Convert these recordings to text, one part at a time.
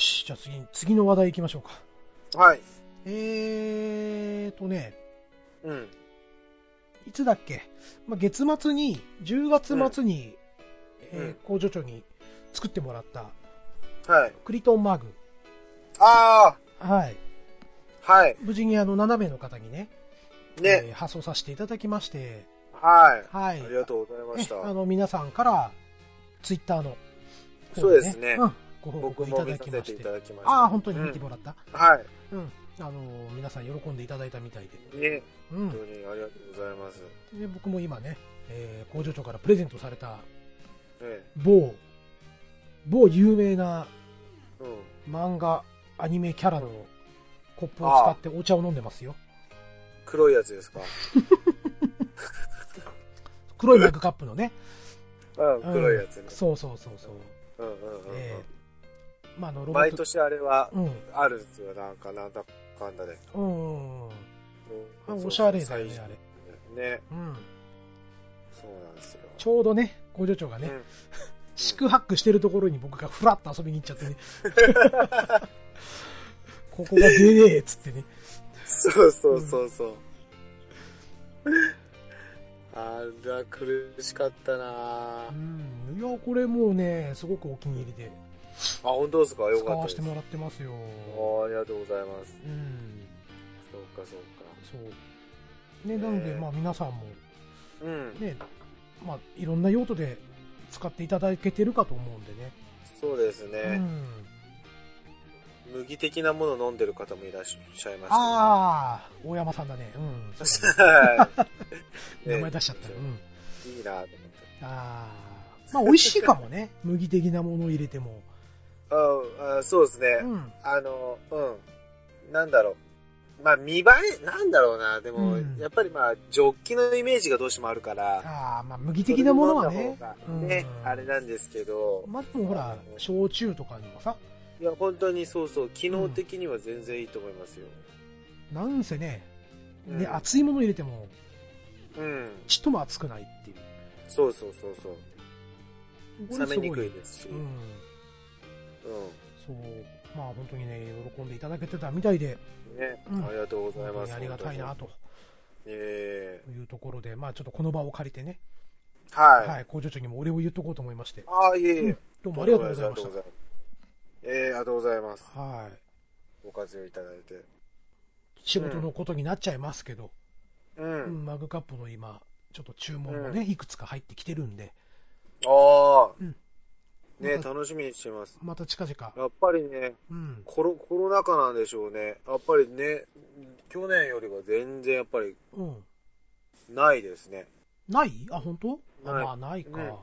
し、じゃあ次、次の話題行きましょうか。はい。えーとね、うん。いつだっけ、まあ、月末に、10月末に、えーうん工場長に作ってもらった、はい。クリトンマグ。あはい。あはい。無事にあの、7名の方にね、えね。ー発送させていただきまして、はい。はい。ありがとうございました。ねあの、皆さんから、ツイッターの、そうですねうん。ご報僕告いただきましてした。ああ、本当に見てうんもらった、はい。うん、あの、皆さん喜んでいただいたみたいで。ね。うん本。当にありがとうございます。で、僕も今ね、えー工場長からプレゼントされた、ね。某、某有名なうん。漫画、アニメキャラのコップを使ってお茶を飲んでますよ。黒いやつですか？黒いマグカップのね。うん、うん黒いやつね。そうそうそうそう。うんうんうんうん。えまあ、あの、ロボット。毎年あれはうん。あるんですよ。なんか、なんだかんだで。うんうんうん。おしゃれだよね、あれ。ね。うん。そうなんですよ。ちょうどね、工場長がね、うん 宿泊してるところに僕がフラッと遊びに行っちゃってね。ここが出ねえっつってね。そうそうそうそう。あら、苦しかったなうあ、ん。いや、これもうね、すごくお気に入りで本当ですか？よ使かったです。わせてもらってますよ。あありがとうございます。うん。そうか、そうそう。ね、なので、ねまあ皆さんもか。うん。ね、まあいろんな用途で使っていただけてるかと思うんでね。そうですうね、ん。麦的なもの飲んでる方もいらっしゃいました、ね。ああ、大山さんだね。うん。名前出しちゃったよ。うん。いいなと思って。ああ。まあ美味しいかもね。麦的なものを入れても。ああそうですね。うん。あの、うん。なんだろう。まあ、見栄え、なんだろうな。でも、うんやっぱりまあ、ジョッキのイメージがどうしてもあるから、ああ、まあ麦的なものはねね、うんあれなんですけど、まあでもほら、焼酎とかにもさ、いや、本当にそうそう、機能的には全然いいと思いますよ。なんせね、ね、うん熱いもの入れても、うん。ちっとも熱くないっていう。そうそうそうそう。冷めにくいですし。うん。うん。そう。まあ本当にね、喜んでいただけてたみたいで、ね、うんありがとうございます。ありがたいなとええいうところで、まあちょっとこの場を借りてね、はい。はい、工場長にもお礼を言っとこうと思いまして、ああ、いえいえ。うんどうもありがとうございましありがとうございます。ええありがとうございます。た。はい。ご活用いただいて。仕事のことになっちゃいますけど、う。うんん、マグカップの今、ちょっと注文もね、いくつか入ってきてるんで、ああ、うんね、また楽しみにしてます。また近々、やっぱりね、うん、コロ、コロナ禍なんでしょうね。やっぱりね、去年よりは全然やっぱりうん。ないですね。ない？あ、本当？あないまあ、ないか。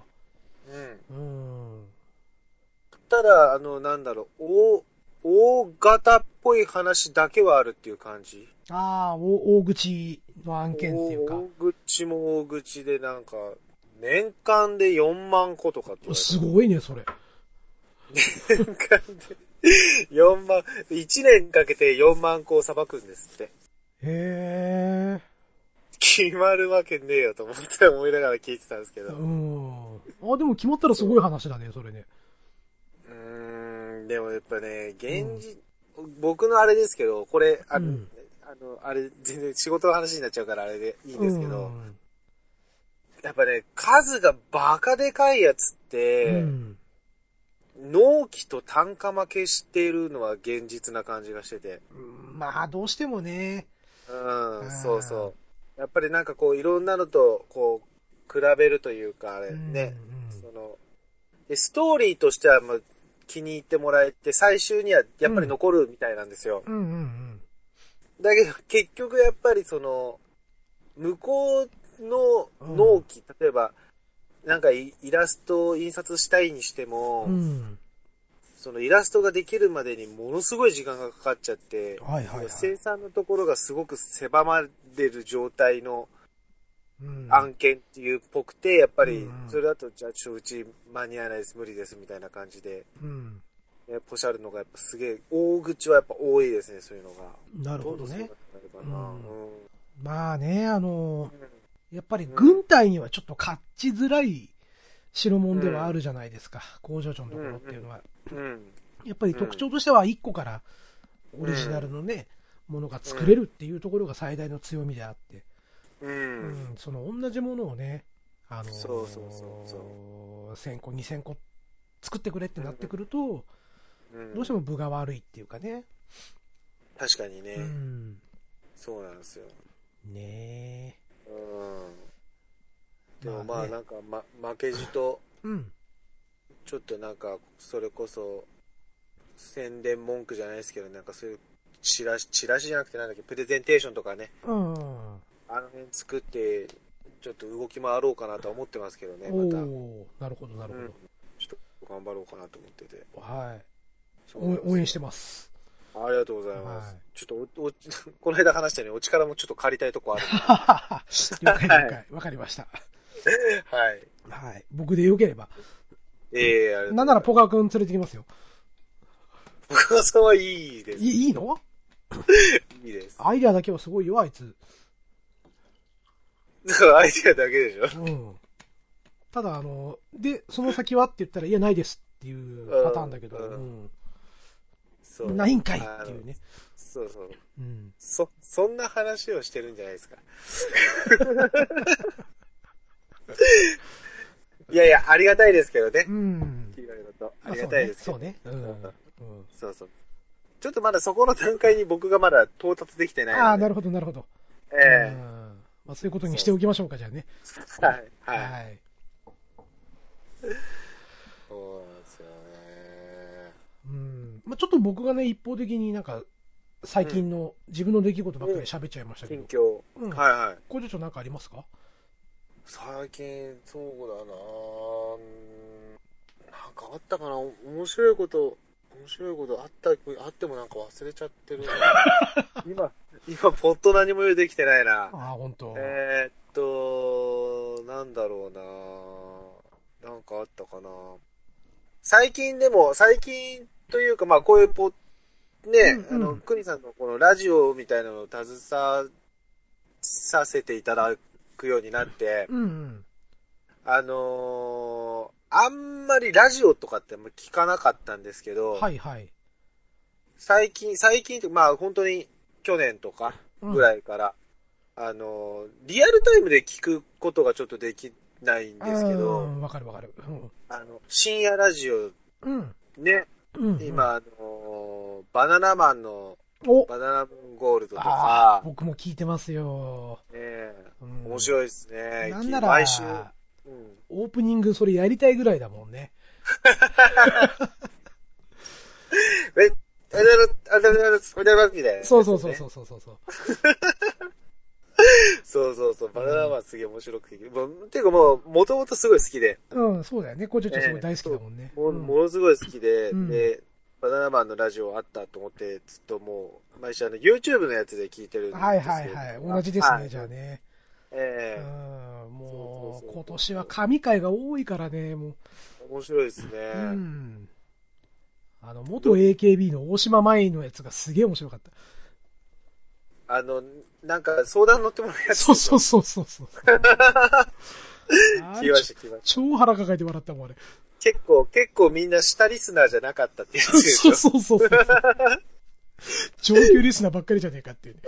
うん。うん。ただ、あの、なんだろう、大、大型っぽい話だけはあるっていう感じ。ああ、お大口の案件っていうか、大口も大口でなんか、年間で4万個とかってすごいね、それ。年間で4万、1年かけて4万個をさばくんですって。へえ。決まるわけねえよと思って思いながら聞いてたんですけど。う。うんあ、でも決まったらすごい話だね、それね。ーん、でもやっぱね、現実、僕のあれですけど、これ、あの、うんあの、あれ、全然仕事の話になっちゃうからあれでいいんですけど、うんやっぱね、数がバカでかいやつって、うん。納期と単価負けしているのは現実な感じがしてて。うんまあ、どうしてもね。うん、うんそうそう。やっぱりなんかこう、いろんなのと、こう、比べるというか、あれね、うんその、でストーリーとしては、まあ、気に入ってもらえて、最終にはやっぱり残るみたいなんですよ。うんうんうん。だけど、結局やっぱりその、向こうの納期、例えば、なんかイイラストを印刷したいにしても、うん。そのイラストができるまでにものすごい時間がかかっちゃって、はいはいはい生産のところがすごく狭まれる状態のうん案件っていうっぽくて、やっぱりうん、それだと、じゃあちょっとうち間に合わないです、無理です、みたいな感じで、うん。ねポシャるのがやっぱすげえ、大口はやっぱ多いですね、そういうのが。なるほどね。んそうなるかな。うんうんまあね、あの、やっぱり軍隊にはちょっと勝ちづらい代物ではあるじゃないですか。工場長のところっていうのは。うん。やっぱり特徴としては1個からオリジナルのね、ものが作れるっていうところが最大の強みであって、う。うんん、その同じものをね、あのーそうそうそうそ1000個、2000個作ってくれってなってくると、うんどうしても分が悪いっていうかね。確かにね、うん。そうなんですよ。ねうん。でもまあなんか、ま、負けじと、え。うん。ちょっとなんか、それこそ、宣伝文句じゃないですけど、なんかそういう、チラシ、チラシじゃなくてなんだっけ、プレゼンテーションとかね、うん。あの辺作って、ちょっと動き回ろうかなとは思ってますけどね、おまた。おなるほど、なるうんほ。ちょっと頑張ろうかなと思ってて。ど。はい。応援してます。ありがとうございます。はいちょっとお、お、この間話したように、お力もちょっと借りたいとこある。了解了解。わかりました。はい。はい。僕でよければ。ええありがとうございますなんならポカー君連れてきますよ。僕はさんはいいです。いいいの？いいです。アイデアだけはすごいよ、あいつ。だからアイデアだけでしょ。うん。ただ、あの、で、その先はって言ったら、いや、ないですっていうパターンだけど、うん。ないんかいっていうね。そうそう。うん。そ、そんな話をしてるんじゃないですか。いやいや、ありがたいですけどねう。ん。いろいろと。あまりがたいですけど。そうね。そうね。うん。うんそうそう。ちょっとまだそこの段階に僕がまだ到達できてない。ああ、なるほど、なるほど。えうんまあ、そういうことにしておきましょうか、じゃあね。えはい。はい。はい。まあ、ちょっと僕がね、一方的になんか、最近の自分の出来事ばっかり喋っちゃいましたけど、近況。うん。はいはい。工場長なんかありますか？最近、そうだな。ぁなんかあったかな？面白いこと、面白いことあった、あってもなんか忘れちゃってる。な 今、今、ポッと何もできてないな。ああ、本当。えー、っと、なんだろうな。なんかあったかな。最近でも、最近というか、まあこういうポ、ね、うんうんあの、クニさんのこのラジオみたいなのを携わさせていただくようになって、うんうん。あのーあんまりラジオとかって聞かなかったんですけど、はいはい。最近、最近まあ本当に去年とかぐらいから、あのーリアルタイムで聞くことがちょっとできないんですけうど、んわかるわかる。うんあの、深夜ラジオうん。ね、うん。今、あのーバナナマンのおバナナンゴールドとあかあ、僕も聞いてますよ。ね、うん面白いですね。なんなら、毎週、うんオープニングそれやりたいぐらいだもんね。え、あれだろ、あれだろ、あれだろ、みたいな。そうそうそうそうそうそうそう。そうそうそう、バナナマンすげえ面白くて。もうていうかもう、もともとすごい好きで、うん、そうだよね。工場長すごい大好きだもんね。もものすごい好きで、うんで、バナナマンのラジオあったと思って、ずっともう、毎週あの、YouTube のやつで聞いてるんですけど。はいはいはい。同じですね、はいじゃあね。えうん、もそう今年は神回が多いからね、もえ面白いですね。う。うん。あの、元 AKB の大島舞のやつがすげえ面白かった。あの、なんか相談乗ってもらうやつ。そうそうそうそうそう。聞きました、聞きました。超腹抱えて笑ったもん、あれ。結構、結構みんな下リスナーじゃなかったっていうやつでしょ。そ うそうそうそう。上級リスナーばっかりじゃねえかっていうね。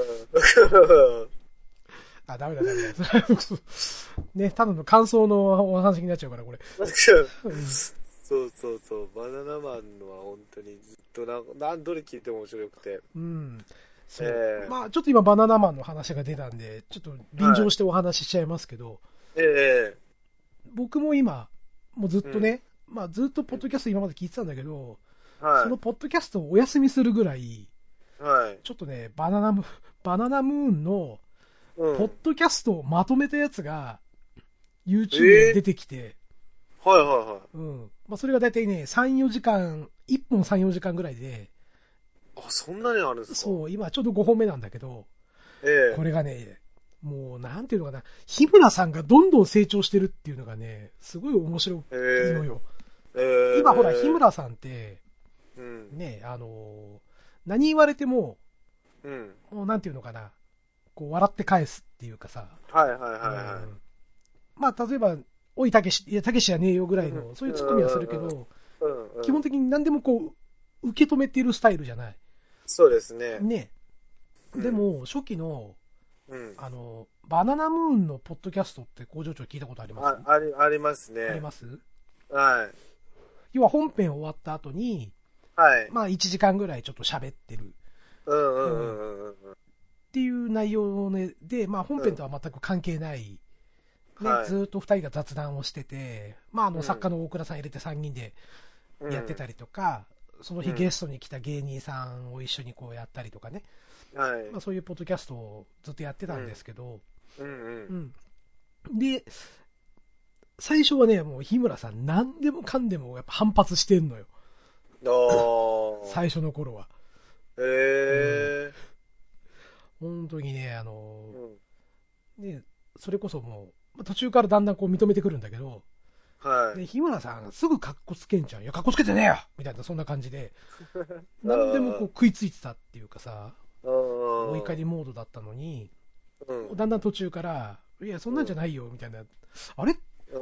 うんあ、ダメだダメだ。ね、ただの感想のお話になっちゃうから、これ。うんそうそうそう、バナナマンのは本当にずっとなんか、なんどれ聞いても面白くて。うん。そう。ええまあ、ちょっと今バナナマンの話が出たんで、ちょっと臨場してお話ししちゃいますけど、ええ僕も今、もうずっとね、まあずっとポッドキャスト今まで聞いてたんだけど、はい。そのポッドキャストをお休みするぐらい、はい。ちょっとね、バナナム、バナナムーンの、うん。ポッドキャストをまとめたやつが、YouTube えーで出てきて、はいはいはうん。まあそれが大体ね、3、4時間、1本3、4時間ぐらいで、い。あ、そんなにあるんですか？そう、今ちょうど5本目なんだけど、ええこれがね、もう、なんていうのかな、日村さんがどんどん成長してるっていうのがね、すごい面白いえのよ。ええ今ほら、日村さんって、うん。ね、あのー何言われても、うん。もうなんていうのかな、こう、笑って返すっていうかさ、はいはいはいはうんまあ、例えば、おい、たけし、いや、たけしじゃねえよぐらいの、そういうツッコミはするけど。基本的に何でもこう、受け止めてるスタイルじゃない。そうですね。ね。うんでも、初期の、うん。あの、バナナムーンのポッドキャストって工場長聞いたことあります？あ、あり、ありますね。あります？はい。要は本編終わった後に、はい。まあ1時間ぐらいちょっと喋ってるうんうんうんうんうん。っていう内容ねで、まあ本編とは全く関係ない、ねはいずーっと二人が雑談をしてて、まああうんの作家の大倉さん入れて3人でうんやってたりとか、その日うん。ゲストに来た芸人さんを一緒にこうやったりとかね、はい。まあそういうポッドキャストをずっとやってたんですけど、うんううん。ん。で、最初はね、もう日村さん何でもかんでもやっぱ反発してんのよ。最初の頃は。へえ。本当にね、あのうん。ね、それこそもう、まあ途中からだんだんこう認めてくるんだけど、はい。で、日村さんがすぐカッコつけんじゃん。いや、カッコつけてねえよみたいな、そんな感じで、何でもこう食いついてたっていうかさ、おお怒りモードだったのに、うん。だんだん途中から、いや、そんなんじゃないよ、みたいな、あれ？うん。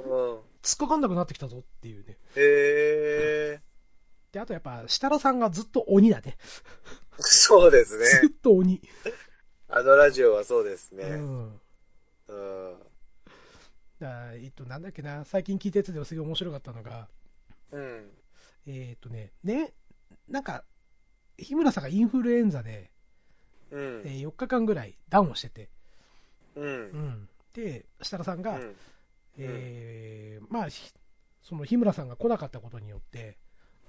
突っかかんなくなってきたぞっていうね。へえ。で、あとやっぱ、設楽さんがずっと鬼だね。そうです ずっね。と鬼。あのラジオはそうですね。うん。うん。だえっと、なんだっけな、最近聞いたやつではすげえ面白かったのが、うん。えっとね、ね、なんか、日村さんがインフルエンザで、うん。えー4日間ぐらいダウンをしてて、う。うんん。で、設楽さんが、うんえーまあ、ひその日村さんが来なかったことによって、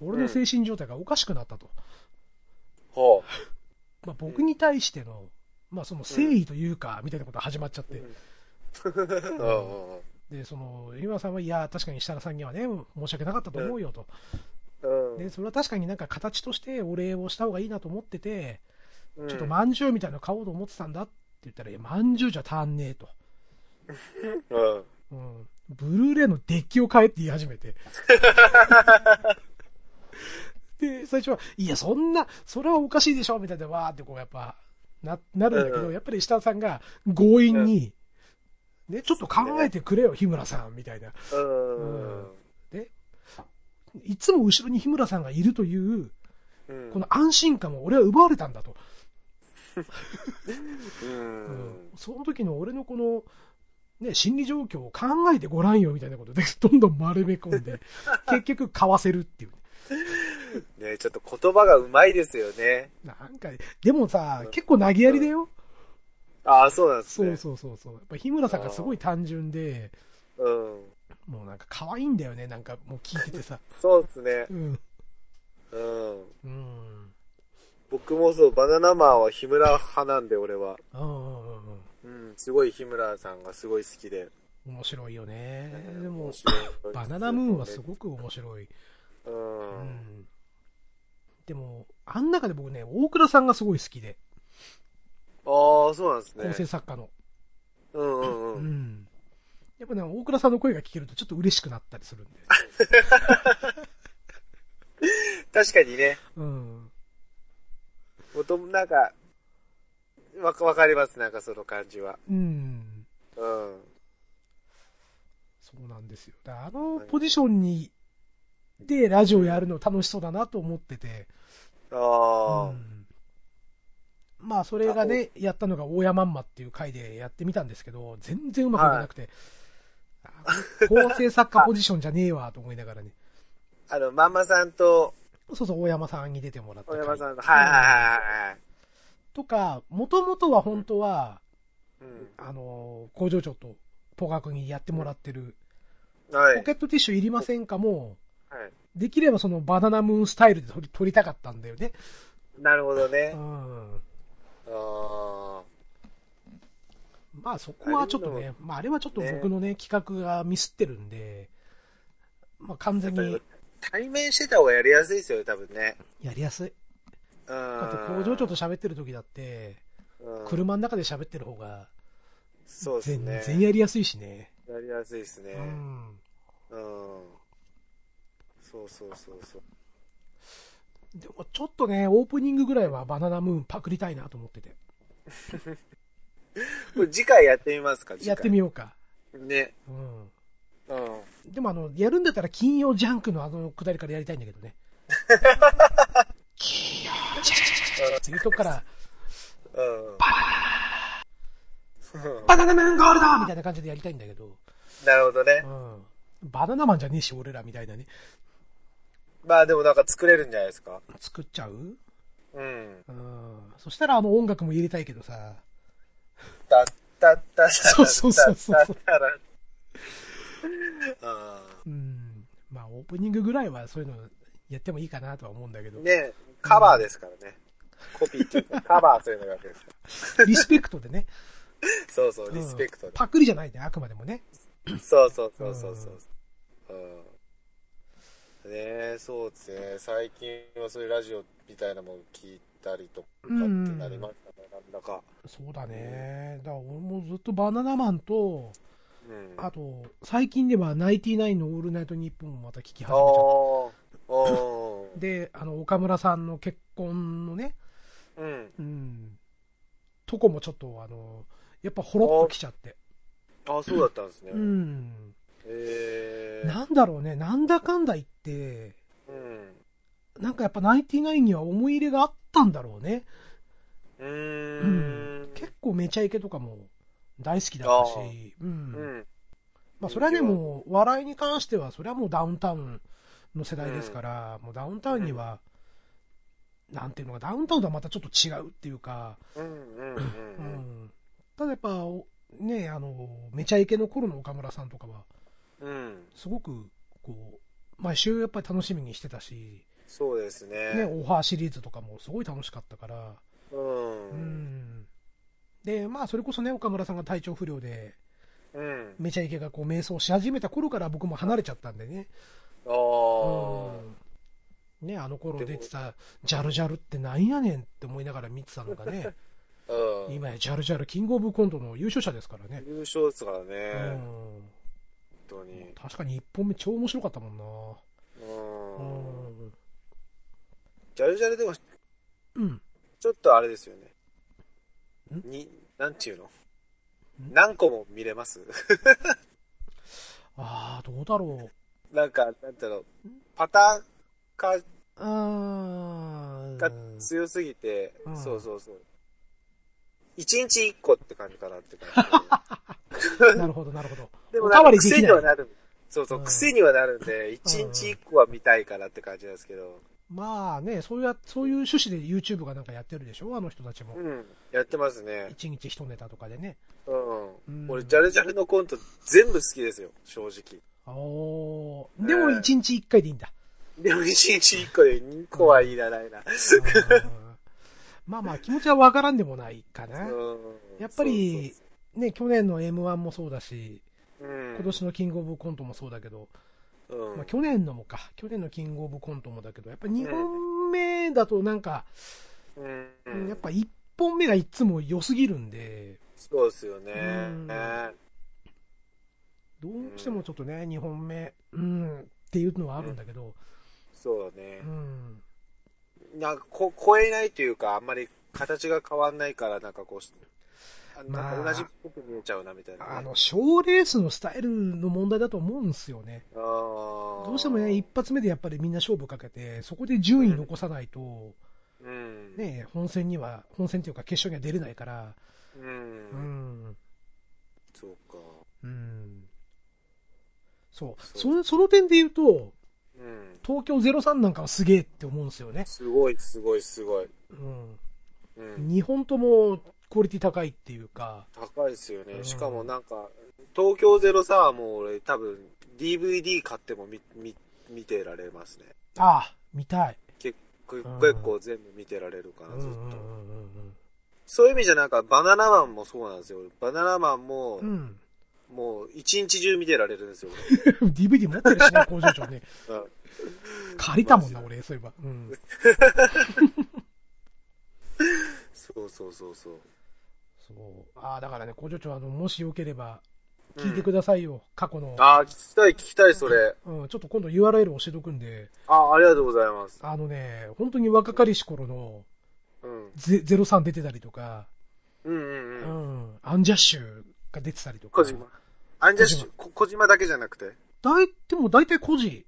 俺の精神状態がおかしくなったと。ほ まあ、僕に対しての、まあ、その誠意というか、みたいなことが始まっちゃっう。て。で、その、日村さんは、いや、確かに設楽さんにはね、申し訳なかったと思うよと。うん。で、それは確かになんか形としてお礼をした方がいいなと思ってて、うんちょっとまんじゅうみたいなの買おうと思ってたんだって言ったら、いや、まんじゅうじゃ足んねえと。うん。うん。ブルーレイのデッキを買えって言い始めて。で、最初は、いや、そんな、それはおかしいでしょみたいな、わーってこう、やっぱ、な、なるんだけど、うんやっぱり設楽さんが強引に、ね、ちょっと考えてくれよ、日村さん、みたいな。うん。で、いつも後ろに日村さんがいるという、うんこの安心感を俺は奪われたんだと。ううんん。その時の俺のこの、ね、心理状況を考えてごらんよみたいなことで、どんどん丸め込んで、結局買わせるっていう。ねちょっと言葉がうまいですよね。なんか、でもさ、結構投げやりだよ。ああ、そうなんですね。そうそうそうそう。やっぱ日村さんがすごい単純で、うん。もうなんか可愛いんだよね、なんかもう聞いててさ。そうですね。うん。うん。うん。僕もそう、バナナマンは日村派なんで、俺は。うんうんうんうん。うん、すごい日村さんがすごい好きで。面白いよね。でもバナナムーンはすごく面白い。う。うんん。でも、あん中で僕ね、大倉さんがすごい好きで、ああ、そうなんですね構。成作家の。うんうんううん。ん。やっぱね、大倉さんの声が聞けるとちょっと嬉しくなったりするんで。確かにね、うん。もともなんか、わか、わかります、なんかその感じは。うん。うん。そうなんですよ。だからあのポジションに、で、ラジオやるの楽しそうだなと思ってて。ああ、うんまあ、それがね、やったのが大山んまっていう回でやってみたんですけど、全然うまくいかなくて、あ構成作家ポジションじゃねえわと思いながらね。あの、マンマさんと、そうそう、大山さんに出てもらった回小山さんと、はいはいはいはい。とか、もともとは本当は、うん。あの、工場長とポカ君にやってもらってる、はい。ポケットティッシュいりませんかも、はい。できればそのバナナムーンスタイルで撮り撮りたかったんだよね。なるほどうね。ん。あまあそこはちょっとね、まああれはちょっと僕のね、企画がミスってるんで、まあ完全あ。に対面してた方がやりやすいですよ、多分ね。やりやすい。うん。だって工場長と喋ってる時だって、うん車の中で喋ってる方が全そうですね。然やりやすいしね。やりやすいですね。うん。うん。そうそうそうそう。でもちょっとね、オープニングぐらいはバナナムーンパクりたいなと思ってて。こ れ次回やってみますかやってみようか。ね。うん。うん。でもあの、やるんだったら金曜ジャンクのあのくだりからやりたいんだけどね。っていうとこから、うん。バナナマンゴールドみたいな感じでやりたいんだけど、なるほどねう。ん。バナナマンじゃねえし、俺らみたいなね。まあでもなんか作れるんじゃないですか。作っちゃう？うん。うん。そしたらあの音楽も入れたいけどさ、たったったったそうそうそうそううん。まあオープニングぐらいはそういうのやってもいいかなとは思うんだけどー、ねカバーですからね。コピーっていうか、カバーするわけですかリスペクトでね。ら。そうそう、うんリスペクトで。パクリじゃないね、あくまでもね。そうそうそうそうそう。うん。ねえ、そうですね。最近はそういうラジオみたいなもの聞いたりとかってなりましたね、なんだか。そうだね。だから俺もずっとバナナマンと、うん。あと、最近ではナインティナインのオールナイトニッポンをまた聞き始めちゃった。で、あの、岡村さんの結婚のね、うん。うん、とこもちょっとあの、やっぱほろっときちゃって。あ、そうだったんですね。うん。えー。なんだろうね、なんだかんだ言って、うん。なんかやっぱナインティナインには思い入れがあったんだろうね。うーん。結構めちゃイケとかも大好きだったし、う。うんん。まあそれはね、もう笑いに関しては、それはもうダウンタウンの世代ですから、もうダウンタウンには、なんていうのか、ダウンタウンとはまたちょっと違うっていうか、うんうんうんううん。ん。ただやっぱ、おね、あの、めちゃイケの頃の岡村さんとかは、うん。すごく、こう、毎週やっぱり楽しみにしてたし、そうですね、ね。オファーシリーズとかもすごい楽しかったから、う。うんん。で、まあ、それこそね、岡村さんが体調不良で、うん。めちゃイケがこう、瞑想し始めた頃から僕も離れちゃったんでね。ああ。うん。ね、あの頃出てた、ジャルジャルってなんやねんって思いながら見てたのがね、うん。今やジャルジャルキングオブコントの優勝者ですからね。優勝ですからうね。ん。本当に。確かに1本目超面白かったもんな。うん。うん。ジャルジャルでも、うん。ちょっとあれですよね。ん？に、なんていうの？ん？何個も見れます？ああ、どうだろう。なんか、なんだろう。パターン化あがー強すぎて、うんそうそうそう。一日一個って感じかなって感じ。なるほど、なるほど。でもなんか癖にはなる。そうそう、うん癖にはなるんで、一日一個は見たいからって感じなんですけど。まあね、そういうや、そういう趣旨で YouTube がなんかやってるでしょ？あの人たちもう。ん。やってますね。一日一ネタとかでね。うん。うん俺、ジャルジャルのコント全部好きですよ、正直。おーでも一日一回でいいんだ。でも一日一個で二個はいらないな。うんまあまあ気持ちはわからんでもないかな。うんやっぱり、ね、去年の M1 もそうだし、そ今年のキングオブコントもそうだけど、うん。まあ、去年のもか、去年のキングオブコントもだけど、やっぱ2本目だとなんか、うん。やっぱ1本目がいつも良すぎるんで、そうですよね。どうしてもちょっとね、2本目、うん、っていうのはあるんだけど、そうだね。う。ん、なんかこ、超えないというか、あんまり形が変わんないから、なんかこうまあ同じっぽく見えちゃうな、みたいな、ね。あの、賞レースのスタイルの問題だと思うんですよね。どうしてもね、一発目でやっぱりみんな勝負かけて、そこで順位残さないと、うん。ね、本戦には、本戦っていうか決勝には出れないから、う。うんん、そうか。うん。そう。そうその、その点で言うと、うん。東京03なんかはすげえって思うんですよね。すごい、すごい、すごい。うん。うん。2本ともクオリティ高いっていうか、高いですよね。うんしかもなんか、東京03はもう俺多分 DVD 買っても見、見、見てられますね。ああ、見たい。結構、全部見てられるかな、ずっと。そういう意味じゃなんか、バナナマンもそうなんですよ。バナナマンもう、ん。もう一日中見てられるんですよ。うん。DVD 持ってるしね、工場長ね。うん借りたもんな、俺、そういえば。うん。そうそうそうそう。そう。ああ、だからね、工場長、あの、もしよければ、聞いてくださいよ、過去の。ああ、聞きたい、聞きたい、それ。うん、ちょっと今度 URL 教えとくんで、あありがとうございます。あのね、本当に若かりし頃のうん。ゼ03出てたりとか、うんうんううん。ん、アンジャッシュが出てたりとか。小島。アンジャッシュ、こ小島だけじゃなくて？大、でも大体孤児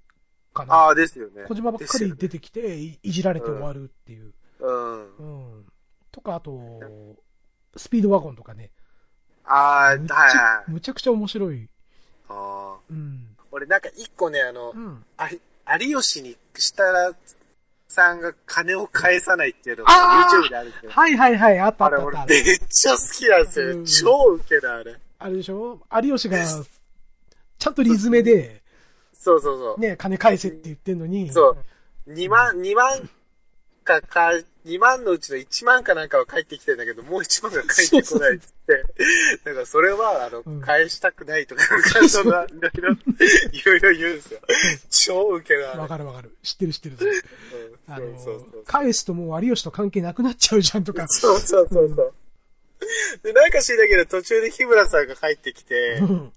かな。ああ、ですよね。小島ばっかり出てきて、いいじられて終わるっていう。うん。うん。とか、あと、スピードワゴンとかね。ああ、はいはい。ゃむちゃくちゃ面白い。ああ。うん。俺なんか一個ね、あのう、ん。あり有吉に設楽さんが金を返さないっていうのが YouTube であるんですよ。はいはいはい、あったああれ俺ったあった。めっちゃ好きなんですよ。うん超ウケるあれ。あれでしょ？有吉が、ちゃんとリズメで、そうそうそう。ね、金返せって言ってんのに、そう。2万、2万かか、2万のうちの1万かなんかは返ってきてんだけど、もう1万が返ってこないっつって。だからそれは、あの、うん返したくないとか、なんかそんな、いろいろ、いろいろ言うんですよ。超ウケるあれ。わかるわかる。知ってる知ってる。うんあのそうそうそう、返すともう有吉と関係なくなっちゃうじゃんとか。そうそうそうそう。で、なんか知らんけど、途中で日村さんが帰ってきてう、んで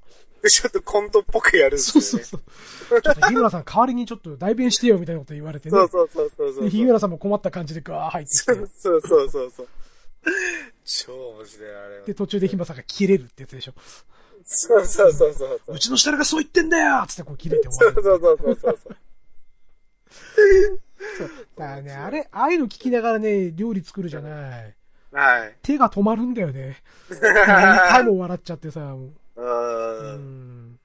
ちょっとコントっぽくやるんですよね。そうそうそう。ちょっと日村さん代わりにちょっと代弁してよみたいなこと言われてね。そうそうそうそうそう。で、日村さんも困った感じでガー入ってきて。そうそうそうそう。超面白い、あれは。で、途中で日村さんが切れるってやつでしょ。そうそうそうそうそうう。ちの設楽がそう言ってんだよつってこう切れて終そうわる。そうそうそうそうそう。だからね、あれ、ああいうの聞きながらね、料理作るじゃない。はい。手が止まるんだよね。何回も笑っちゃってさ。もうううーん。ん。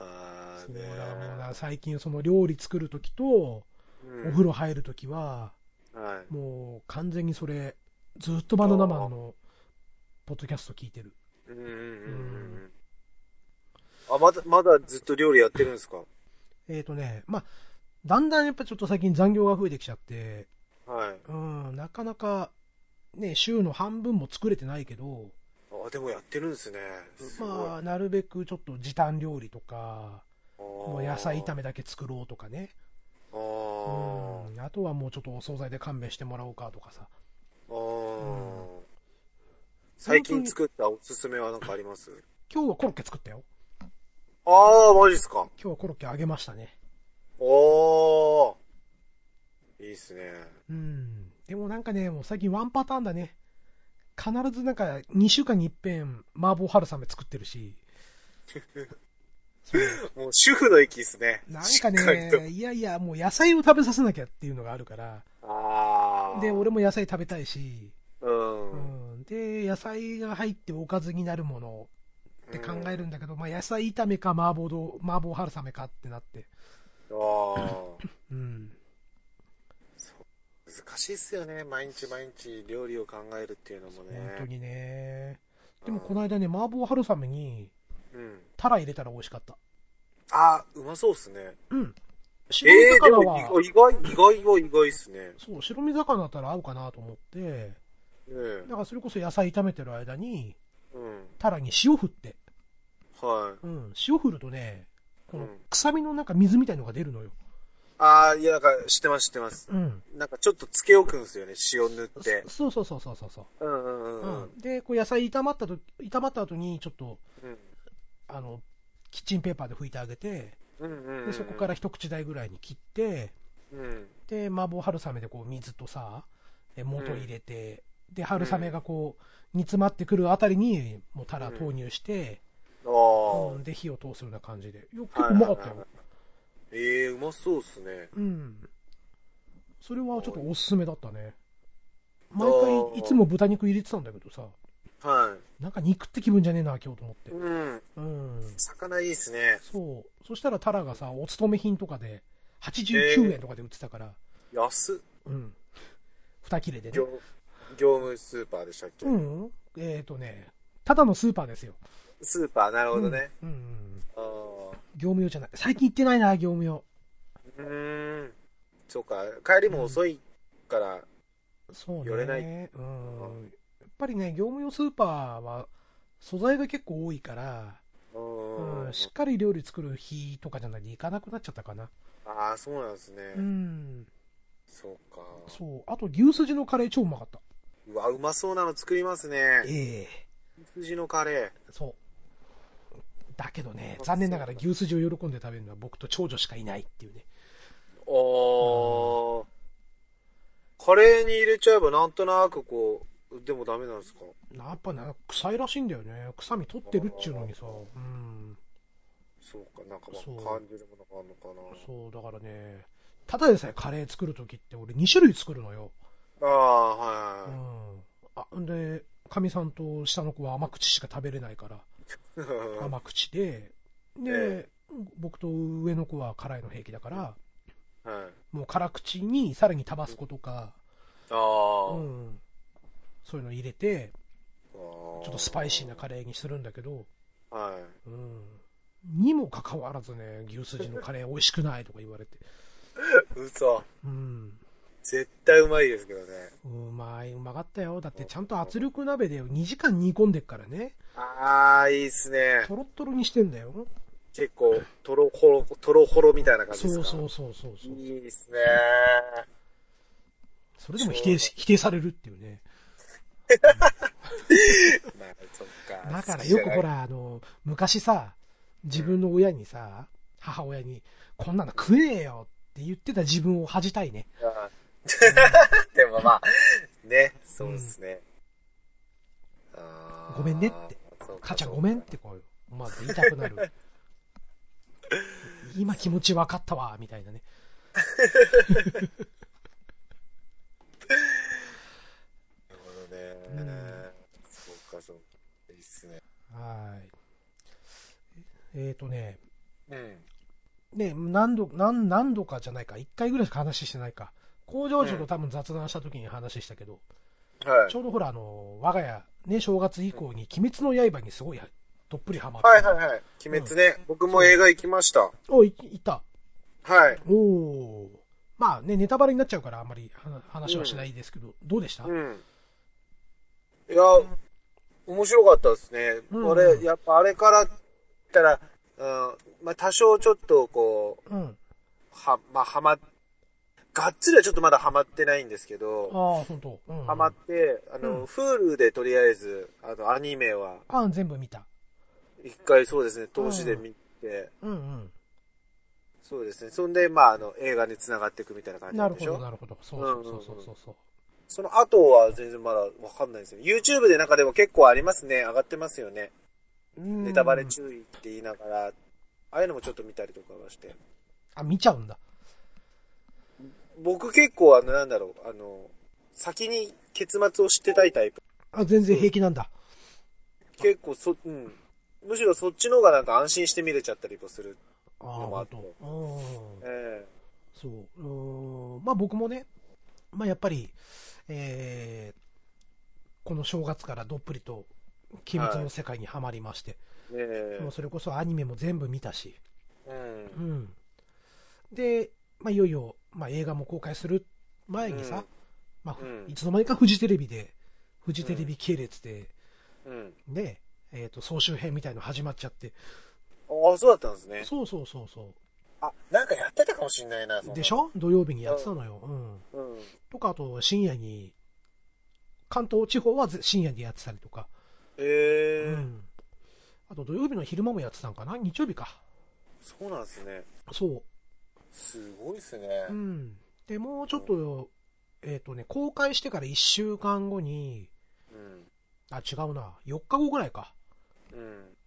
あーそうね最近その料理作るときと、うんお風呂入るときは、はい。もう完全にそれ、ずっとバナナマンのポッドキャスト聞いてる。うんうんうんうん。あ、まだ、まだずっと料理やってるんですか？えっ、ー、とね、まあ、だんだんやっぱちょっと最近残業が増えてきちゃって、はい。うん、なかなか、ね、週の半分も作れてないけど、あ、でもやってるんですね。まあ、なるべくちょっと時短料理とか、ももう野菜炒めだけ作ろうとかね。あーうん。あとはもうちょっとお惣菜で勘弁してもらおうかとかさ。あー。最近作ったおすすめは何かあります？今日はコロッケ作ったよ。ああ、マジっすか。今日はコロッケ揚げましたね。おー。いいっすね。うん。でもなんかね、もう最近ワンパターンだね。必ずなんか2週間に一遍麻婆春雨作ってるし。もう主婦の域っすね。なんかね、いやいや、もう野菜を食べさせなきゃっていうのがあるから。で、俺も野菜食べたいし。うん。うん。で、野菜が入っておかずになるものって考えるんだけど、まあ野菜炒めか麻婆豆麻婆春雨かってなって。ああ。うん。難しいっすよね。毎日毎日料理を考えるっていうのも本ね。当にね。でもこの間ね、麻婆春雨にうん。タラ入れたら美味しかった。ああ、うまそうっすね。うん。白身ええー、意外、意外は意外っすね。そう、白身魚だったら合うかなと思って、ねえだからそれこそ野菜炒めてる間に、うん。タラに塩振って、はい。うん、塩振るとね、このうん臭みのなんか水みたいのが出るのよ。ああ、いや、なんか、知ってます、知ってます。うん。なんか、ちょっとつけ置くんですよね、塩塗って。そうそうそうそうそうそう。うんうんうんうん。うん。で、こう野菜炒まったと、炒まった後にちょっと、うんあの、キッチンペーパーで拭いてあげて、うんうんうん。で、そこから一口大ぐらいに切って、うん。で、麻婆春雨でこう水とさ、え元入れて、で、春雨がこう、煮詰まってくるあたりに、もうタラ投入して、うん、で、火を通すような感じで。よ結構うまかったよ。ええうまそうっすね。うん。それはちょっとおすすめだったね。毎あ回ーいつも豚肉入れてたんだけどさ、はなんか肉って気分じゃねえな、今日と思ってい。。うん。うん。魚いいっすね。そう。そしたらタラがさ、お勤め品とかで、89円とかで売ってたから、安っ。うん。二切れでね業。業務スーパーでしたっけ、うん。えっ、とね、ただのスーパーですよ。スーパー、なるほどね。うん。うん。ああ。業務用じゃない。最近行ってないな、業務用。うーん。そうか、帰りも遅いから、そうね。寄れないうん。やっぱりね、業務用スーパーは、素材が結構多いから、ううんん。しっかり料理作る日とかじゃないといかなくなっちゃったかな。ああ、そうなんですね。うん。そうか。そう。あと、牛すじのカレー超うまかった。うわ、うまそうなの作りますね。ええ羊のカレそう。だけどね、残念ながら牛すじを喜んで食べるのは僕と長女しかいないっていうね。ー。ああ。カレーに入れちゃえばなんとなくこう、でもダメなんですか？やっぱね、臭いらしいんだよね。臭み取ってるっちゅうのにさ。うん。そうか、なんかそうまあ感じるものがあるのかな。そう、だからね、ただでさえカレー作るときって俺2種類作るのよ。ああ、はういはい。ん。あ、で、かみさんと下の子は甘口しか食べれないから、甘口で、で、え僕と上の子は辛いの平気だから、はい。もう辛口にさらにタバスコとか、うん、そういうの入れて、ちょっとスパイシーなカレーにするんだけど、はい。うん。にもかかわらずね、牛すじのカレー美味しくないとか言われて。嘘。うん。絶対うまいですけどね。うまい、うまかったよ。だってちゃんと圧力鍋で2時間煮込んでっからね。ああ、いいっすね。トロットロにしてんだよ。結構、トロホロ、トロホロみたいな感じそですか？うそうそうそうそう。いいっすね。それでも否定し、否定されるっていうね。まあ、そっか。だからよくほら、あの、昔さ、自分の親にさ、母親に、こんなの食えよって言ってた自分を恥じたいね。でもまあ、ね、そうですね。ごめんねって。母ちゃんごめんってこう、まず言いたくなる。今気持ち分かったわ、みたいなね。なるほどね。そうか、そうか。いいっすね。はい。えっ、ー、とね、うん。ね、何度、何、何度かじゃないか、一回ぐらいしか話してないか。工場長と多分雑談した時に話したけど、はいち。ょうどほら、あの、我が家、ね、正月以降に、鬼滅の刃にすごいどっぷりハマって。はいはいはい。鬼滅ね。僕も映画行きました。お、い、いた。はい。おお。まあね、ネタバレになっちゃうからあんまり話話はしないですけど、どうでした、うん。いや、面白かったですね。うん俺、やっぱあれからたら、うん、まあ多少ちょっとこう、うん。は、まあはま、がっつりはちょっとまだハマってないんですけど、ああ、本当。うん。ハマって、あの、うん Hulu でとりあえず、あの、アニメは、ああ、全部見た。一回そうですね、投資で見て、うんうん。そうですね。そんで、まあ、あの、映画に繋がっていくみたいな感じなでしょ？なんるほど、なるほど。そうそうそうそうそうその後は全然まだわかんないですよ。YouTube で中でも結構ありますね。上がってますよね。うんネタバレ注意って言いながら、ああいうのもちょっと見たりとかはして。あ、見ちゃうんだ。僕結構あの、なんだろう、あの、先に結末を知ってたいタイプ。あ、全然平気なんだ。結構そ、うん。むしろそっちの方がなんか安心して見れちゃったりもする。ああ、のもあって本当。うん。えそう。まあ僕もね、まあやっぱり、えー、この正月からどっぷりと、鬼滅の世界にはまりまして、えねもうそれこそアニメも全部見たし、え。うん。うん。で、まあいよいよ、まあ映画も公開する前にさ、うんまあ、うんいつの間にかフジテレビで、フジテレビ系列で、うん。ね、えっ、と、総集編みたいの始まっちゃって、ああ、そうだったんですね。そうそうそうそあ、なんかやってたかもしんないな、でしょ？土曜日にやってたのよ。うん。うん。とか、あと深夜に、関東地方はぜ深夜にやってたりとか。ええうん。あと土曜日の昼間もやってたんかな？日曜日か。そうなんですね。そすごいですねう。う。ん。で、もうちょっと、えっ、とね、公開してから1週間後に、うん。あ、違うな。4日後ぐらいか。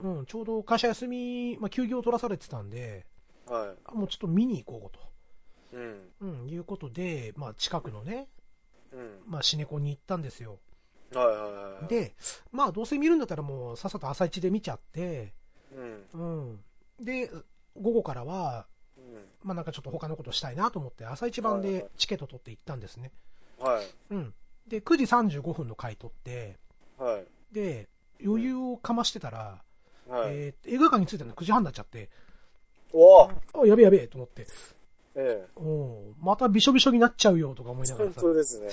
うん。うん、ちょうど会社休み、まあ、休業を取らされてたんで、はあもうちょっと見に行こうと。い。うん。うん、いうことで、まあ、近くのね、うん。まあ、シネコンに行ったんですよ。はいはいはい。、で、まあ、どうせ見るんだったらもう、さっさと朝一で見ちゃって、うん。うん。で、午後からは、うん。まあ、なんかちょっと他のことしたいなと思って、朝一番でチケット取って行ったんですね。はい。うん。で、9時35分の回取って、はい。で、余裕をかましてたら、はい。えー映画館に着いたの9時半になっちゃって、おおあ、やべえやべえと思って、ええ。おまたびしょびしょになっちゃうよとか思いながら本さ。当ですね。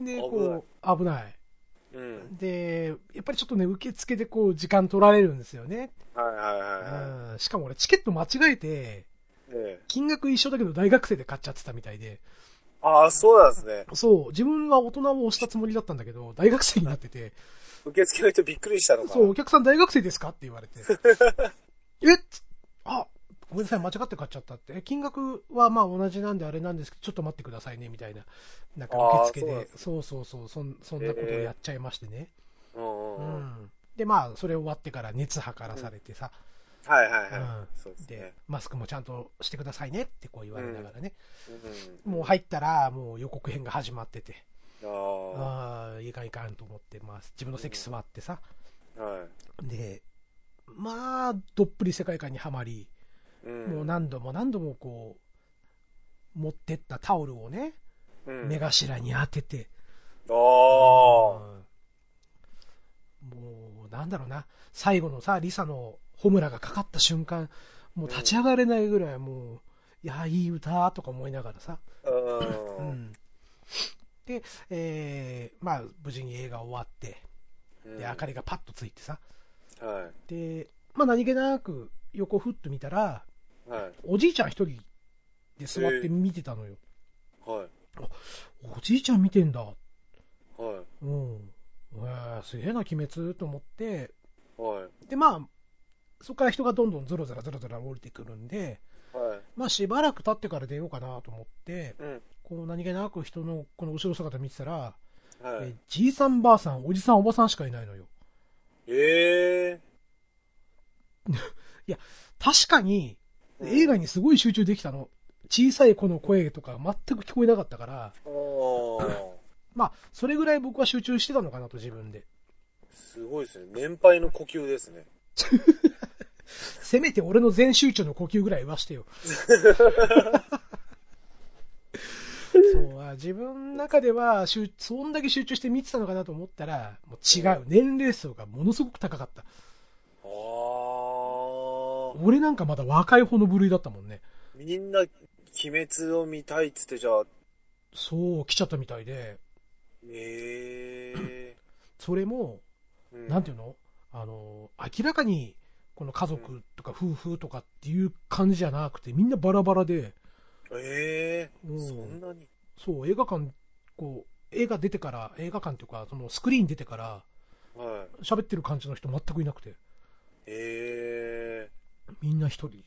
で、こう、危ない。うん。で、やっぱりちょっとね、受付でこう、時間取られるんですよね。はいはいはいはうんしかも俺、チケット間違えて、い。ええ。金額一緒だけど大学生で買っちゃってたみたいで、ああ、そうなんですね。そう、自分は大人を押したつもりだったんだけど、大学生になってて、受付の人びっくりしたのかな。そう、お客さん大学生ですかって言われて。えあ、ごめんなさい、間違って買っちゃったって。え金額はまあ同じなんであれなんですけど、ちょっと待ってくださいね、みたいな。なんか受付でそうそうそう、そんそんなことをやっちゃいましてね。うん。で、まあ、それ終わってから熱測らされてさ、はいはいはい。でマスクもちゃんとしてくださいねってこう言われながらね。うんもう入ったら、もう予告編が始まってて、ああ。ああ、いかんいかんと思って、まあ、自分の席座ってさ、はい。で、まあ、どっぷり世界観にはまり、うんもう何度も何度もこう、持ってったタオルをね、うん目頭に当てて、ああ。もう、なんだろうな、最後のさ、リサのホムラがかかった瞬間、もう立ち上がれないぐらい、もう、いや、いい歌とか思いながらさ、う。うんん。で、えー、まあ、無事に映画終わって、で、明かりがパッとついてさ、はで、まあ何気なく横ふっと見たら、い。はい。おじいちゃん一人で座って見てたのよ。はい。おじいちゃん見てんだ。はい。うん。えー、すげえな、鬼滅と思って、はい。で、まあ、そこから人がどんどんゾロゾロゾロゾロ降りてくるんで、はい。まあしばらく経ってから出ようかなと思って、うん。こう何気なく人のこの後ろ姿見てたら、はい。えじいさんばあさん、おじさんおばさんしかいないのよ。ええ 確かに、うん映画にすごい集中できたの。小さい子の声とか全く聞こえなかったから。まあ、それぐらい僕は集中してたのかなと自分で。すごいですね。年配の呼吸ですね。せめて俺の全集中の呼吸ぐらい言わしてよ。そうあ自分の中では集、そんだけ集中して見てたのかなと思ったら、もう違う。年齢層がものすごく高かった。俺なんかまだ若い方の部類だったもんね。みんな、鬼滅を見たいっつって、じゃあ、そう、来ちゃったみたいで、ええそれも、ー。なんていうの？あの、明らかに、この家族とか夫婦とかっていう感じじゃなくて、みんなバラバラで、ええうん。そんなに。そう、映画館、こう、映画出てから、映画館っていうか、そのスクリーン出てから、はい。喋ってる感じの人全くいなくて、ええみんな一人、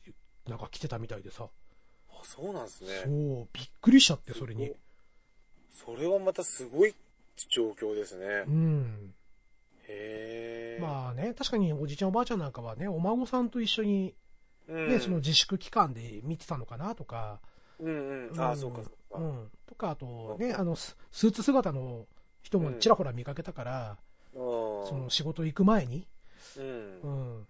なんか来てたみたいでさ、あ、そうなんですね。そう、びっくりしちゃって、それに。それはまたすごい状況ですねう。ん。へえ。まあね、確かにおじいちゃんおばあちゃんなんかはね、お孫さんと一緒に、うん、ね、その自粛期間で見てたのかなとか、うんうん。ああ、そうかそうか。うん。とか、あとね、あの、ススーツ姿の人もちらほら見かけたから、そその仕事行く前に、うんう。ん、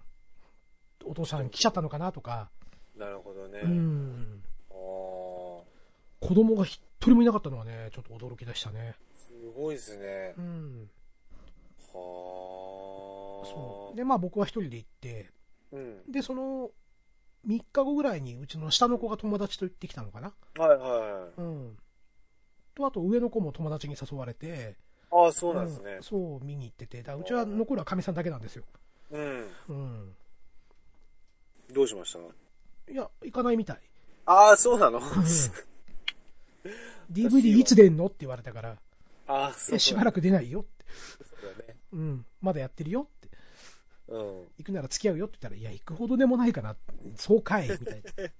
お父さん来ちゃったのかなとか、なるほどね。うん、ああ。子供が一人もいなかったのはね、ちょっと驚きでしたね。すごいですね。うん。はあ。そう。で、まあ僕は一人で行って、うん。で、その、3日後ぐらいにうちの下の子が友達と行ってきたのかなはいはうん。と、あと上の子も友達に誘われて、い。ああ、そうなんですねうん。そう、見に行ってて、だうちは残るはかみさんだけなんですよ。うん。うん。どうしました？いや、行かないみたい。ああ、そうなの？DVD いつ出んの？って言われたから、ああ、そうえ、しばらく出ないよって。そうだね。うん。まだやってるよって。うん。行くなら付き合うよって言ったら、いや、行くほどでもないかな。そうかいみたいな。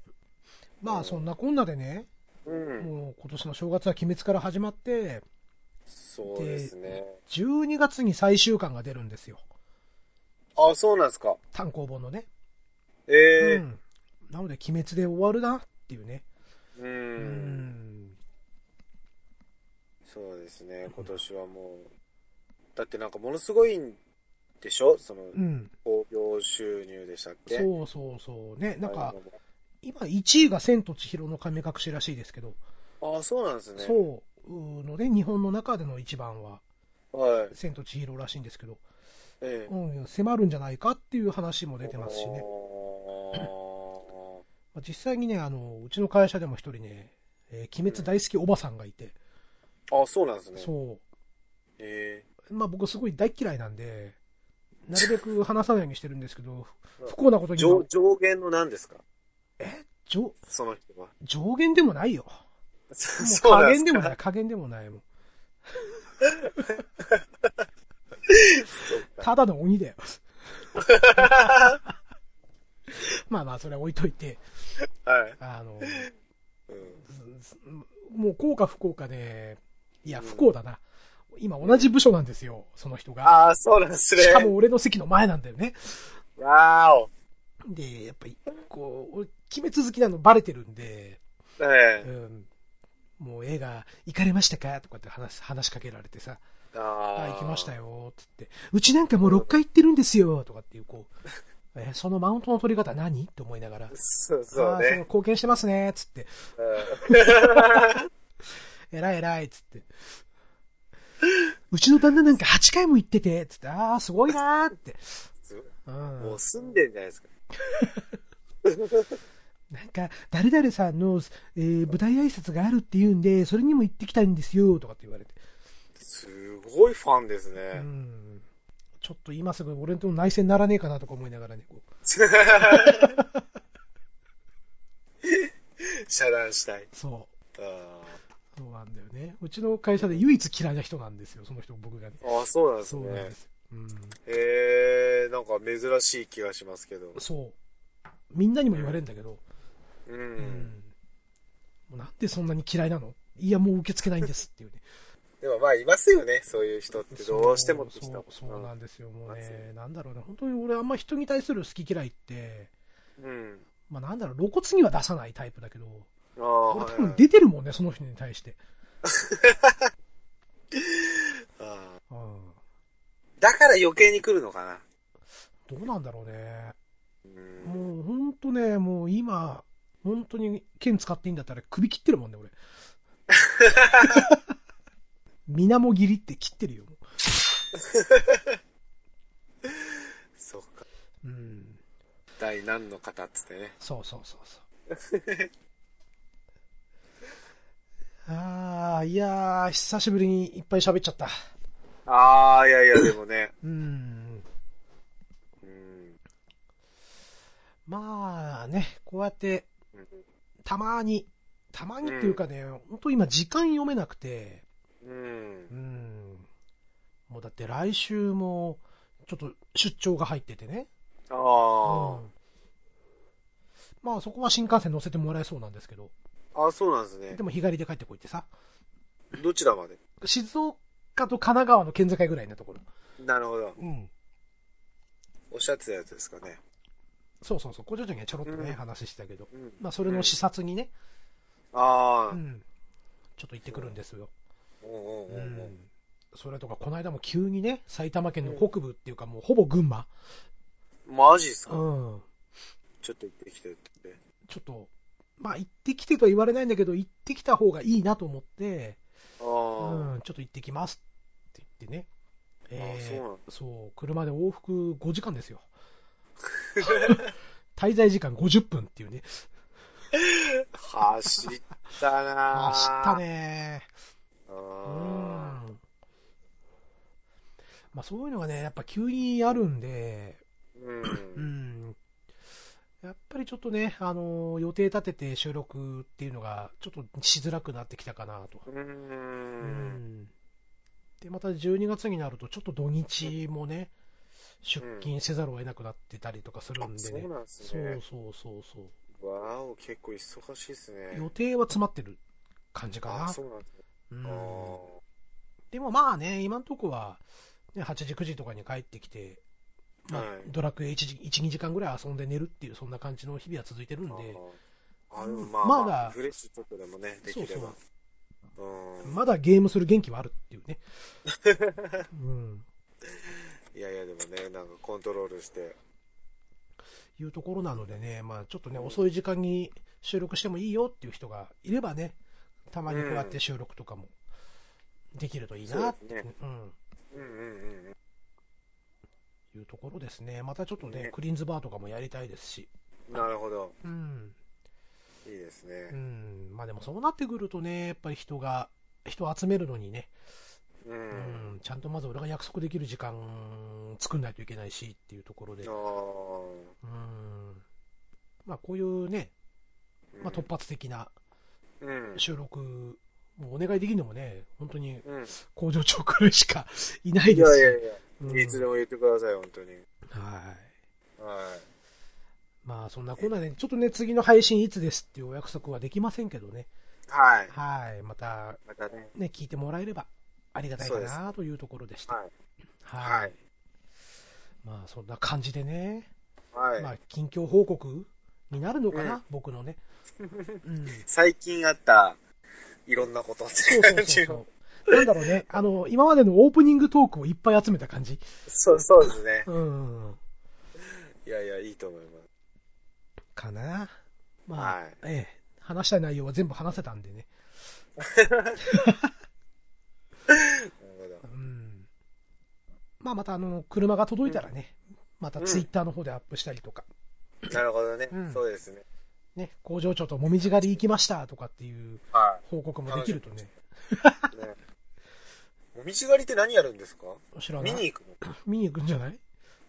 まあ、そんなこんなでね、うん。もう今年の正月は鬼滅から始まって、そうですね。12月に最終巻が出るんですよ。ああ、そうなんですか。単行本のね。ええうん。なので、鬼滅で終わるなっていうね。う。うんん。そうですね。今年はもう、だってなんかものすごいんでしょ？その、うん。興行収入でしたっけ？そうそうそう。ね、なんかあ、今1位が千と千尋の神隠しらしいですけど、ああ、そうなんですね。そうので、日本の中での一番ははい。千と千尋らしいんですけど、ええうん、迫るんじゃないかっていう話も出てますしね。あまあ実際にね、あの、うちの会社でも一人ね、えー鬼滅大好きおばさんがいて、ーあ、そうなんですね。そえう。まあ僕すごい大嫌いなんで、なるべく話さないようにしてるんですけど、うん不幸なことー、に上、上限の何ですか？え？上、その人は。上限でもないよ。そう加減でもない、加減でもないもん。ただの鬼だよ。まあまあ、それは置いといて、はい。あの、うん。もう幸か不幸かで、いや、不幸だな。今同じ部署なんですよ、その人が。ああ、そうなんですね。しかも俺の席の前なんだよね。わーお。で、やっぱり、こう、俺、決め続きなのバレてるんで、えうえん、もう映画行かれましたかとかって話、話しかけられてさ、ああ、あ。行きました。よ、つって。うちなんかもう6回行ってるんですよ、とかっていう、こう、え、そのマウントの取り方何？って思いながら、そうそうああ、そのね。貢献してますね、つって、うん 偉い偉い、つって。うちの旦那なんか8回も行ってて、つって、ああ、すごいなーって。うん。もう住んでんじゃないですか。なんか、誰々さんの、えー舞台挨拶があるって言うんで、それにも行ってきたいんですよ、とかって言われて。すごいファンですうね。ん。ちょっと今すぐ俺との内戦ならねえかなとか思いながらね、こう 遮断したい。そう。あそうなんだよね。うちの会社で唯一嫌いな人なんですよ、その人、僕がね。ーあー、そうなんですねそうなんで。す。うん。へえ、なんか珍しい気がしますけど。そう。みんなにも言われるんだけど、う。うんもうなんでそんなに嫌いなの？いや、もう受け付けないんですっていうね。でもまあ、いますよね。そういう人ってどうしてもって人そう、そうなんですよ。もうね、なんだろうな。本当に俺あんま人に対する好き嫌いって、うん。まあなんだろう、露骨には出さないタイプだけど、ああ、俺多分出てるもんね、その人に対して。あーうん。だから余計に来るのかな。どうなんだろうね。うん。もう本当ね、もう今、本当に剣使っていいんだったら首切ってるもんね、俺。水面切りって切ってるよ。そっか。うん。第何の方っつってね。そうそうそうそう。ああ、いやー、久しぶりにいっぱい喋っちゃった。ああ、いやいや、でもね。うん。うん。まあね、こうやって、たまに、たまにっていうかね、本当今時間読めなくて、うんう。ん。もうだって来週も、ちょっと出張が入っててね。あうあ、ん。まあそこは新幹線乗せてもらえそうなんですけど、ああ、そうなんですねで。も日帰りで帰ってこいってさ、どちらまで？静岡と神奈川の県境ぐらいのところ。なるほど。うん。おっしゃってたやつですかね。そうそうそう、工場長にはちょろっとね、うん話したけど、うん。まあそれの視察にね、ああ、うん。ちょっと行ってくるんですよ。それとか、この間も急にね、埼玉県の北部っていうかもうほぼ群馬。マジっすか？うん。ちょっと行ってきてって。ちょっと、まあ行ってきてとは言われないんだけど、行ってきた方がいいなと思って、あうあ、ん、ちょっと行ってきますって言ってね。えーそうなんだそう、車で往復5時間ですよ。滞在時間50分っていうね。走ったな走った。ねうあん。まあそういうのがね、やっぱ急にあるんで、ーう。うんん。やっぱりちょっとね、あの予定立てて収録っていうのが、ちょっとしづらくなってきたかなと。う。うんで、また12月になると、ちょっと土日もね、出勤せざるを得なくなってたりとかするんでね。そうなんですそうね。そうそうそう。わお、結構忙しいですね。予定は詰まってる感じかあな。そうなんですね。うんあでもまあね、今んとこは、ね、8時9時とかに帰ってきて、まあはいドラクエ1時、1、2時間ぐらい遊んで寝るっていう、そんな感じの日々は続いてるんーで、あー、でもまあ、まだまあ、フレッシュちょっとでもね、できれば。そううんまだゲームする元気はあるっていうね。うん。いやいや、でもね、なんかコントロールして。いうところなのでね、まあちょっとね、遅い時間に収録してもいいよっていう人がいればね、たまにこうやって収録とかもできるといいなって、そうん、うんうんうんいうところですね。またちょっとね、ねクリーンズバーとかもやりたいですし、うん。なるほど。うん。いいですうね。ん。まあでもそうなってくるとね、やっぱり人が、人を集めるのにね、う。うんん、ちゃんとまず俺が約束できる時間作んないといけないしっていうところで、あうん。まあこういうね、あ。まあ突発的なうん。収録、もうお願いできるのもね、本当にうん。工場長くらいしかいないいですし。やいやいや、うんいつでも言ってください、本当に。はい。はまあそんなこんなで、ちょっとね、次の配信いつですっていうお約束はできませんけどね。い。はい。はい。また、またね。ね、聞いてもらえればありがたいかなというところでした。はい。はい。はい。まあ、そんな感じでね、はい。まあ、近況報告になるのかな、うん僕のね。うん。最近あった、いろんなことってそうそう感じの。なんだろうね、あの、今までのオープニングトークをいっぱい集めた感じ。そう、そうですね。うん。いやいや、いいと思います。かな。まあ、はいええ、話したい内容は全部話せたんでね。なるうん。まあ、またあの、車が届いたらね、またツイッターの方でアップしたりとか。なるほどねうん。そうですね。ね、工場長ともみじ狩り行きましたとかっていうは報告もできるとね、い。ね。もみじ狩りって何やるんですか？知らない。見に行くの？見に行くんじゃない？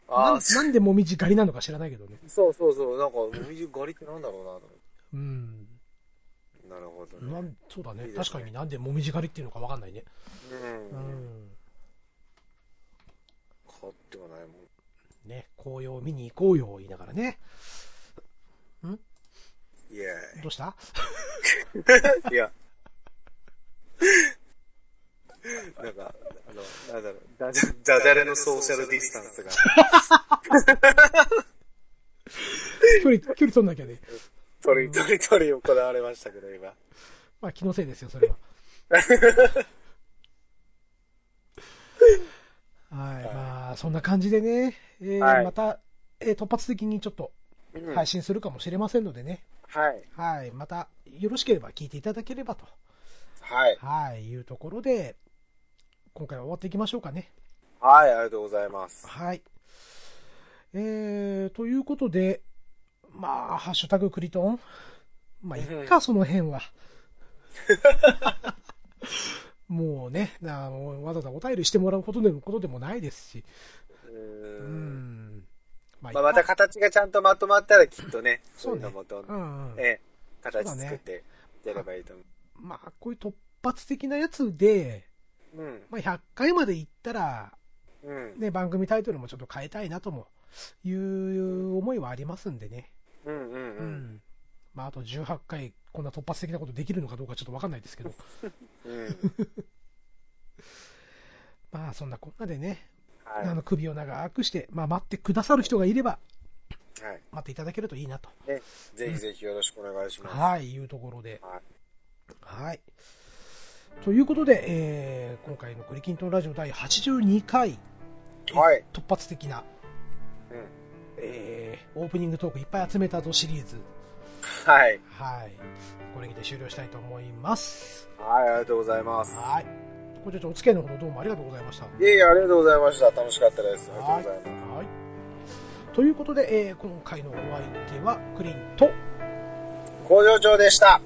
なんなんでもみじ狩りなのか知らないけどね。そうそうそう。なんか、もみじ狩りってなんだろうな。うん。なるほどね。なんそうだねね確かになんでもみじ狩りっていうのかわかんないね。う。うんん。変わってはないもん。ね、紅葉見に行こうよ、言いながらね。イエどうした？ーイ。いや。なんか、あの、なんだろう、ダジャダジャレのソーシャルディスタンスが。距離、距離取んなきゃね。取り、取り、取り行われましたけど、今。まあ気のせいですよ、それは。はい、まあ、そんな感じでね、えーはいまた、えー突発的にちょっとうん配信するかもしれませんのでね、はい。はい、また、よろしければ聞いていただければと、はい。はい、いうところで、今回は終わっていきましょうかね。はい、ありがとうございます。はい。えー、ということで、まあ、ハッシュタグクリトン。まあ、いっか、その辺は。もうね、あのわざわざお便りしてもらうことでもことでもないですし。うん。ん。ままあ、また形がちゃんとまとまったらきっとね、そうういうのもどんうどん、んうん。ええ、形作ってやればいいと思まあ、こういう突発的なやつで、う。うん。まあ、100回まで行ったら、うん。ね、番組タイトルもちょっと変えたいなとも、いう思いはありますんでね。うんうんう。うんん。まあ、あと18回、こんな突発的なことできるのかどうかちょっとわかんないですけど。うん。まあ、そんなこんなでね、はい。あの首を長くして、まあ、待ってくださる人がいれば、はい。待っていただけるといいなと。ね、ぜひぜひよろしくお願いします。はい、いうところで。はい。はい。ということで、えー今回のクリキントンラジオ第82回、はい。突発的な、うん。えーオープニングトークいっぱい集めたぞシリーズ。はい。はい。これにて終了したいと思います。はい、ありがとうございます。はい。お付き合いのほどどうもありがとうございました。いえいえ、ありがとうございました。楽しかったです。ありがとうございます。はい。ということで、えー今回のお相手はクリンと、工場長でした。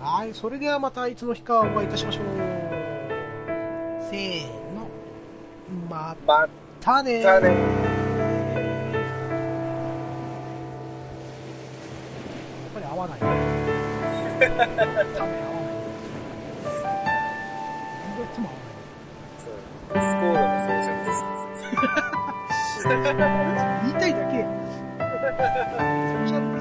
はい。それではまたいつの日かお会いいたしましょう。せーの。ままたねーたね。やっぱり合わない。た スコードのソーシャルディスタンス。言いたいだけや。ソ